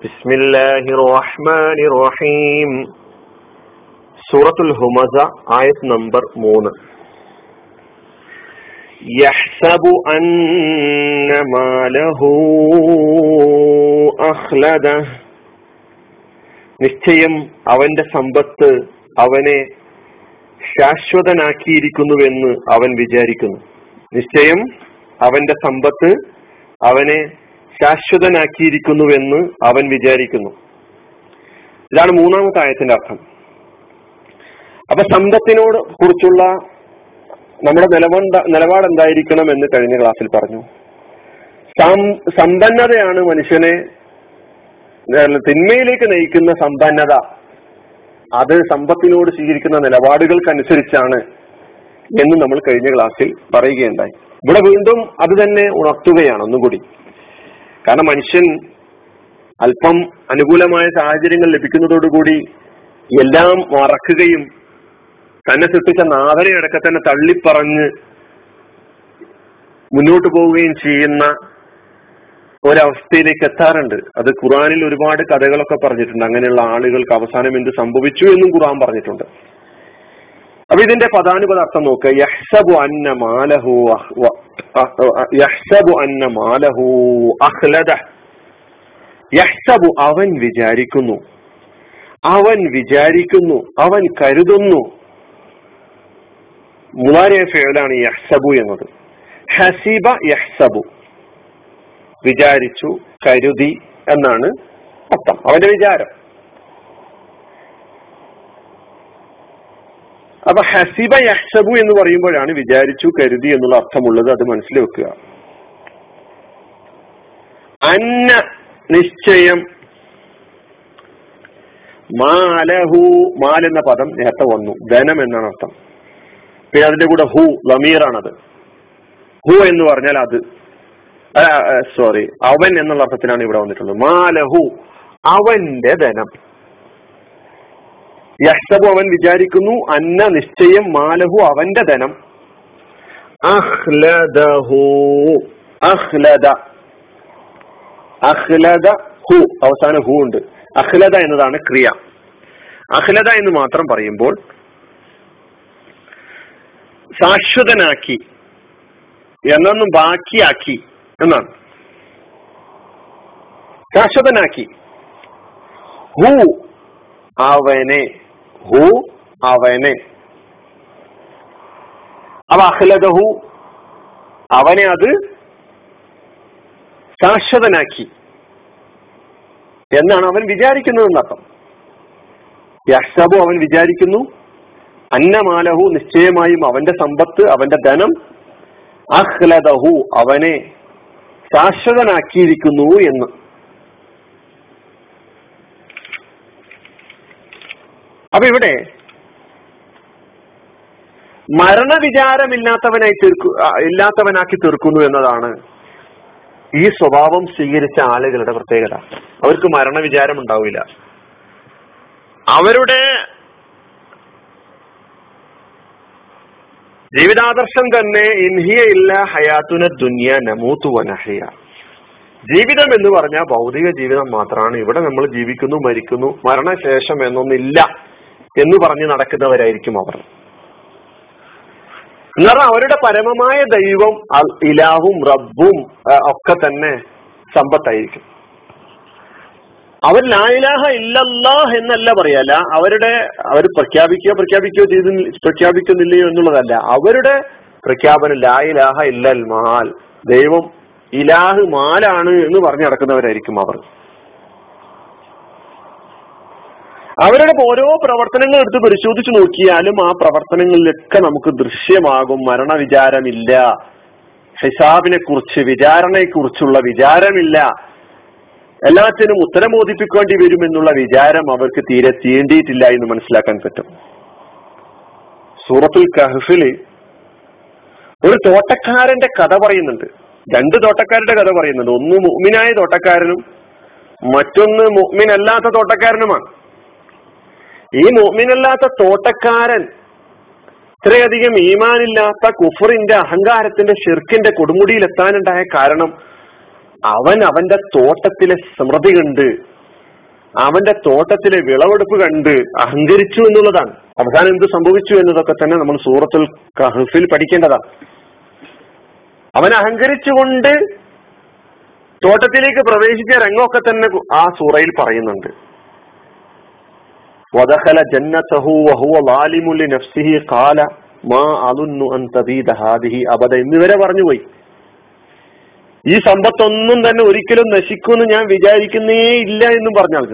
بسم الله الرحمن الرحيم സൂറത്തുൽ ഹുമസ ആയത് നമ്പർ മൂന്ന് يحسب أن ماله أخلده നിശ്ചയം അവന്റെ സമ്പത്ത് അവനെ ശാശ്വതനാക്കിയിരിക്കുന്നുവെന്ന് അവൻ വിചാരിക്കുന്നു നിശ്ചയം അവന്റെ സമ്പത്ത് അവനെ ശാശ്വതനാക്കിയിരിക്കുന്നുവെന്ന് അവൻ വിചാരിക്കുന്നു. ഇതാണ് മൂന്നാമത്തെ ആയത്തിന്റെ അർത്ഥം. അപ്പൊ സമ്പത്തിനോട് കുറിച്ചുള്ള നമ്മുടെ നിലപാട് നിലപാട് എന്തായിരിക്കണം എന്ന് കഴിഞ്ഞ ക്ലാസ്സിൽ പറഞ്ഞു. സമ്പന്നതയാണ് മനുഷ്യനെ തിന്മയിലേക്ക് നയിക്കുന്ന സമ്പന്നത. അത് സമ്പത്തിനോട് സ്വീകരിക്കുന്ന നിലപാടുകൾക്കനുസരിച്ചാണ് എന്ന് നമ്മൾ കഴിഞ്ഞ ക്ലാസ്സിൽ പറയുകയുണ്ടായി. ഇവിടെ വീണ്ടും അത് തന്നെ ഉണർത്തുകയാണ് ഒന്നുകൂടി. കാരണം മനുഷ്യൻ അല്പം അനുകൂലമായ സാഹചര്യങ്ങൾ ലഭിക്കുന്നതോടുകൂടി എല്ലാം മറക്കുകയും തന്നെ സൃഷ്ടിച്ച നാഥനെ അടക്കം തന്നെ തള്ളിപ്പറഞ്ഞ് മുന്നോട്ട് പോവുകയും ചെയ്യുന്ന ഒരവസ്ഥയിലേക്ക് എത്താറുണ്ട്. അത് ഖുറാനിൽ ഒരുപാട് കഥകളൊക്കെ പറഞ്ഞിട്ടുണ്ട്. അങ്ങനെയുള്ള ആളുകൾക്ക് അവസാനം എന്ത് സംഭവിച്ചു എന്നും ഖുറാൻ പറഞ്ഞിട്ടുണ്ട്. അപ്പൊ ഇതിന്റെ പദാനുപദാർത്ഥം നോക്കുക യഹ്സബു അന്ന മാലഹു യഹ്സബു അവൻ വിചാരിക്കുന്നു. അവൻ വിചാരിക്കുന്നു. അവൻ കരുതുന്നു. മുലാരിയ ഫേലാണ് യഹ്സബു എന്നത്. ഹസീബ യഹ്സബു വിചാരിച്ചു കരുതി എന്നാണ് അർത്ഥം. അവന്റെ വിചാരം. അപ്പൊ ഹസിബ യഹ്സബു എന്ന് പറയുമ്പോഴാണ് വിചാരിച്ചു കരുതി എന്നുള്ള അർത്ഥമുള്ളത്. അത് മനസ്സിൽ വെക്കുക അന്ന നിശ്ചയം. മാലഹു മാൽ എന്ന പദം നേരത്തെ വന്നു. ധനം എന്നാണ് അർത്ഥം. പിന്നെ അതിന്റെ കൂടെ ഹു ലമീറാണത് ഹു എന്ന് പറഞ്ഞാൽ അത് സോറി അവൻ എന്നുള്ള അർത്ഥത്തിലാണ് ഇവിടെ വന്നിട്ടുള്ളത്. മാലഹു അവന്റെ ധനം. യഹ്സബു അവൻ വിചാരിക്കുന്നു അന്ന നിശ്ചയം മാലഹു അവന്റെ ധനം. ഹു. അവസാന ഹു ഉണ്ട്. അഹ്ലദ എന്നതാണ് ക്രിയ. അഹ്ലദ എന്ന് മാത്രം പറയുമ്പോൾ ശാശ്വതനാക്കി എന്നൊന്നും ബാക്കിയാക്കി എന്നാണ്. ശാശ്വതനാക്കി. ഹു അവനെ ഹു അവനെ. അവ അഹ്ലദഹു അവനെ അത് ശാശ്വതനാക്കി. എന്നാണ് അവൻ വിചാരിക്കുന്നത് എന്നർത്ഥം. യഹ്സബു അവൻ വിചാരിക്കുന്നു അന്നമാലഹു നിശ്ചയമായും അവന്റെ സമ്പത്ത് അവന്റെ ധനം അഹ്ലദഹു അവനെ ശാശ്വതനാക്കിയിരിക്കുന്നു എന്ന്. അപ്പൊ ഇവിടെ മരണവിചാരമില്ലാത്തവനായി തീർക്കു ഇല്ലാത്തവനാക്കി തീർക്കുന്നു എന്നതാണ് ഈ സ്വഭാവം സ്വീകരിച്ച ആളുകളുടെ പ്രത്യേകത. അവർക്ക് മരണവിചാരം ഉണ്ടാവില്ല. അവരുടെ ജീവിതാദർശം തന്നെ ഇൻഹിയ ഇല്ല ഹയാത്തുന ദുന്യ നമൂത്തു വനഹിയ ജീവിതം എന്ന് പറഞ്ഞാൽ ഭൗതിക ജീവിതം മാത്രമാണ്. ഇവിടെ നമ്മൾ ജീവിക്കുന്നു മരിക്കുന്നു മരണശേഷം എന്നൊന്നില്ല. എന്ന് പറഞ്ഞ് നടക്കുന്നവരായിരിക്കും അവർ. എന്നാൽ അവരുടെ പരമമായ ദൈവം ഇലാഹും റബ്ബും ഒക്കെ തന്നെ സമ്പത്തായിരിക്കും. അവർ ലായിലാഹ ഇല്ലല്ലാഹ് എന്നല്ല പറയല്ല അവരുടെ അവർ പ്രഖ്യാപിക്കുകയോ പ്രഖ്യാപിക്കുകയോ ചെയ്ത് പ്രഖ്യാപിക്കുന്നില്ലയോ എന്നുള്ളതല്ല. അവരുടെ പ്രഖ്യാപനം ലായിലാഹ ഇല്ലൽ മാൽ ദൈവം ഇലാഹ് മാലാണ് എന്ന് പറഞ്ഞു നടക്കുന്നവരായിരിക്കും അവർ. അവരുടെ ഓരോ പ്രവർത്തനങ്ങൾ എടുത്ത് പരിശോധിച്ച് നോക്കിയാലും ആ പ്രവർത്തനങ്ങളിലൊക്കെ നമുക്ക് ദൃശ്യമാകും. മരണവിചാരമില്ല. ഹിസാബിനെ കുറിച്ച് വിചാരണയെ കുറിച്ചുള്ള വിചാരമില്ല. എല്ലാത്തിനും ഉത്തരം ബോധിപ്പിക്കേണ്ടി വരുമെന്നുള്ള വിചാരം അവർക്ക് തീരെ തീണ്ടിയിട്ടില്ല എന്ന് മനസ്സിലാക്കാൻ പറ്റും. സൂറത്തുൽ കഹഫിൽ ഒരു തോട്ടക്കാരന്റെ കഥ പറയുന്നുണ്ട്. രണ്ട് തോട്ടക്കാരുടെ കഥ പറയുന്നുണ്ട്. ഒന്ന് മുഅ്മിനായ തോട്ടക്കാരനും മറ്റൊന്ന് മുഅ്മിനല്ലാത്ത തോട്ടക്കാരനുമാണ്. ഈ മോമിനല്ലാത്ത തോട്ടക്കാരൻ ഇത്രയധികം ഈമാനില്ലാത്ത കുഫറിന്റെ അഹങ്കാരത്തിന്റെ ഷിർക്കിന്റെ കൊടുമുടിയിൽ എത്താനുണ്ടായ കാരണം അവൻ അവന്റെ തോട്ടത്തിലെ സ്മൃതി കണ്ട് അവന്റെ തോട്ടത്തിലെ വിളവെടുപ്പ് കണ്ട് അഹങ്കരിച്ചു എന്നുള്ളതാണ്. അവസാനം എന്ത് സംഭവിച്ചു എന്നതൊക്കെ തന്നെ നമ്മൾ സൂറത്തുൽ കഹഫിൽ പഠിക്കേണ്ടതാണ്. അവൻ അഹങ്കരിച്ചുകൊണ്ട് തോട്ടത്തിലേക്ക് പ്രവേശിച്ച രംഗമൊക്കെ തന്നെ ആ സൂറയിൽ പറയുന്നുണ്ട്. വദഖല وهو ظالم لنفسه قال ما മാ ان تبيد هذه ابدا അബദ പറഞ്ഞു പോയി ഈ സമ്പത്തൊന്നും തന്നെ ഒരിക്കലും നശിക്കുമെന്ന് ഞാൻ വിചാരിക്കുന്നേ ഇല്ല എന്നും പറഞ്ഞാൽ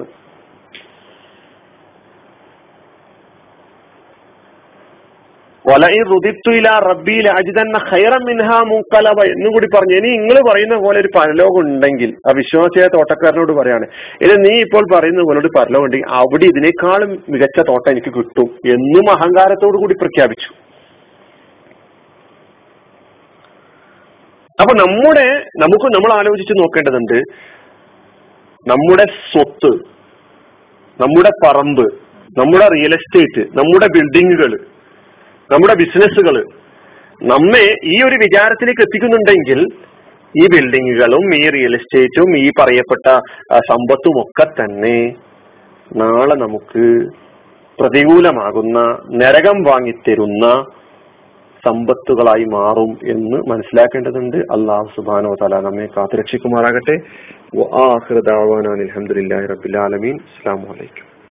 എന്നും കൂടി പറഞ്ഞു. ഇനി നിങ്ങൾ പറയുന്ന പോലെ ഒരു പരലോകം ഉണ്ടെങ്കിൽ ആ വിശ്വാസിയായ തോട്ടക്കാരനോട് പറയാണ് ഇനി നീ ഇപ്പോൾ പറയുന്ന പോലെ ഒരു പരലോകം ഉണ്ടെങ്കിൽ അവിടെ ഇതിനേക്കാളും മികച്ച തോട്ടം എനിക്ക് കിട്ടും എന്നും അഹങ്കാരത്തോടു കൂടി പ്രഖ്യാപിച്ചു. അപ്പൊ നമ്മുടെ നമുക്ക് നമ്മൾ ആലോചിച്ച് നോക്കേണ്ടതുണ്ട് നമ്മുടെ സ്വത്ത് നമ്മുടെ പറമ്പ് നമ്മുടെ റിയൽ എസ്റ്റേറ്റ് നമ്മുടെ ബിൽഡിങ്ങുകൾ നമ്മുടെ ബിസിനസ്സുകൾ നമ്മെ ഈ ഒരു വിചാരത്തിലേക്ക് എത്തിക്കുന്നുണ്ടെങ്കിൽ ഈ ബിൽഡിങ്ങുകളും ഈ റിയൽ എസ്റ്റേറ്റും ഈ പറയപ്പെട്ട സമ്പത്തും ഒക്കെ തന്നെ നാളെ നമുക്ക് പ്രതികൂലമാകുന്ന നരകം വാങ്ങിത്തരുന്ന സമ്പത്തുകളായി മാറും എന്ന് മനസ്സിലാക്കേണ്ടതുണ്ട്. അള്ളാഹു സുബാനോ തല നമ്മെ കാത്തുരക്ഷിക്കുമാറാകട്ടെ. അലഹമുല്ലാ റബിൻ അസ്സാം വലൈക്കും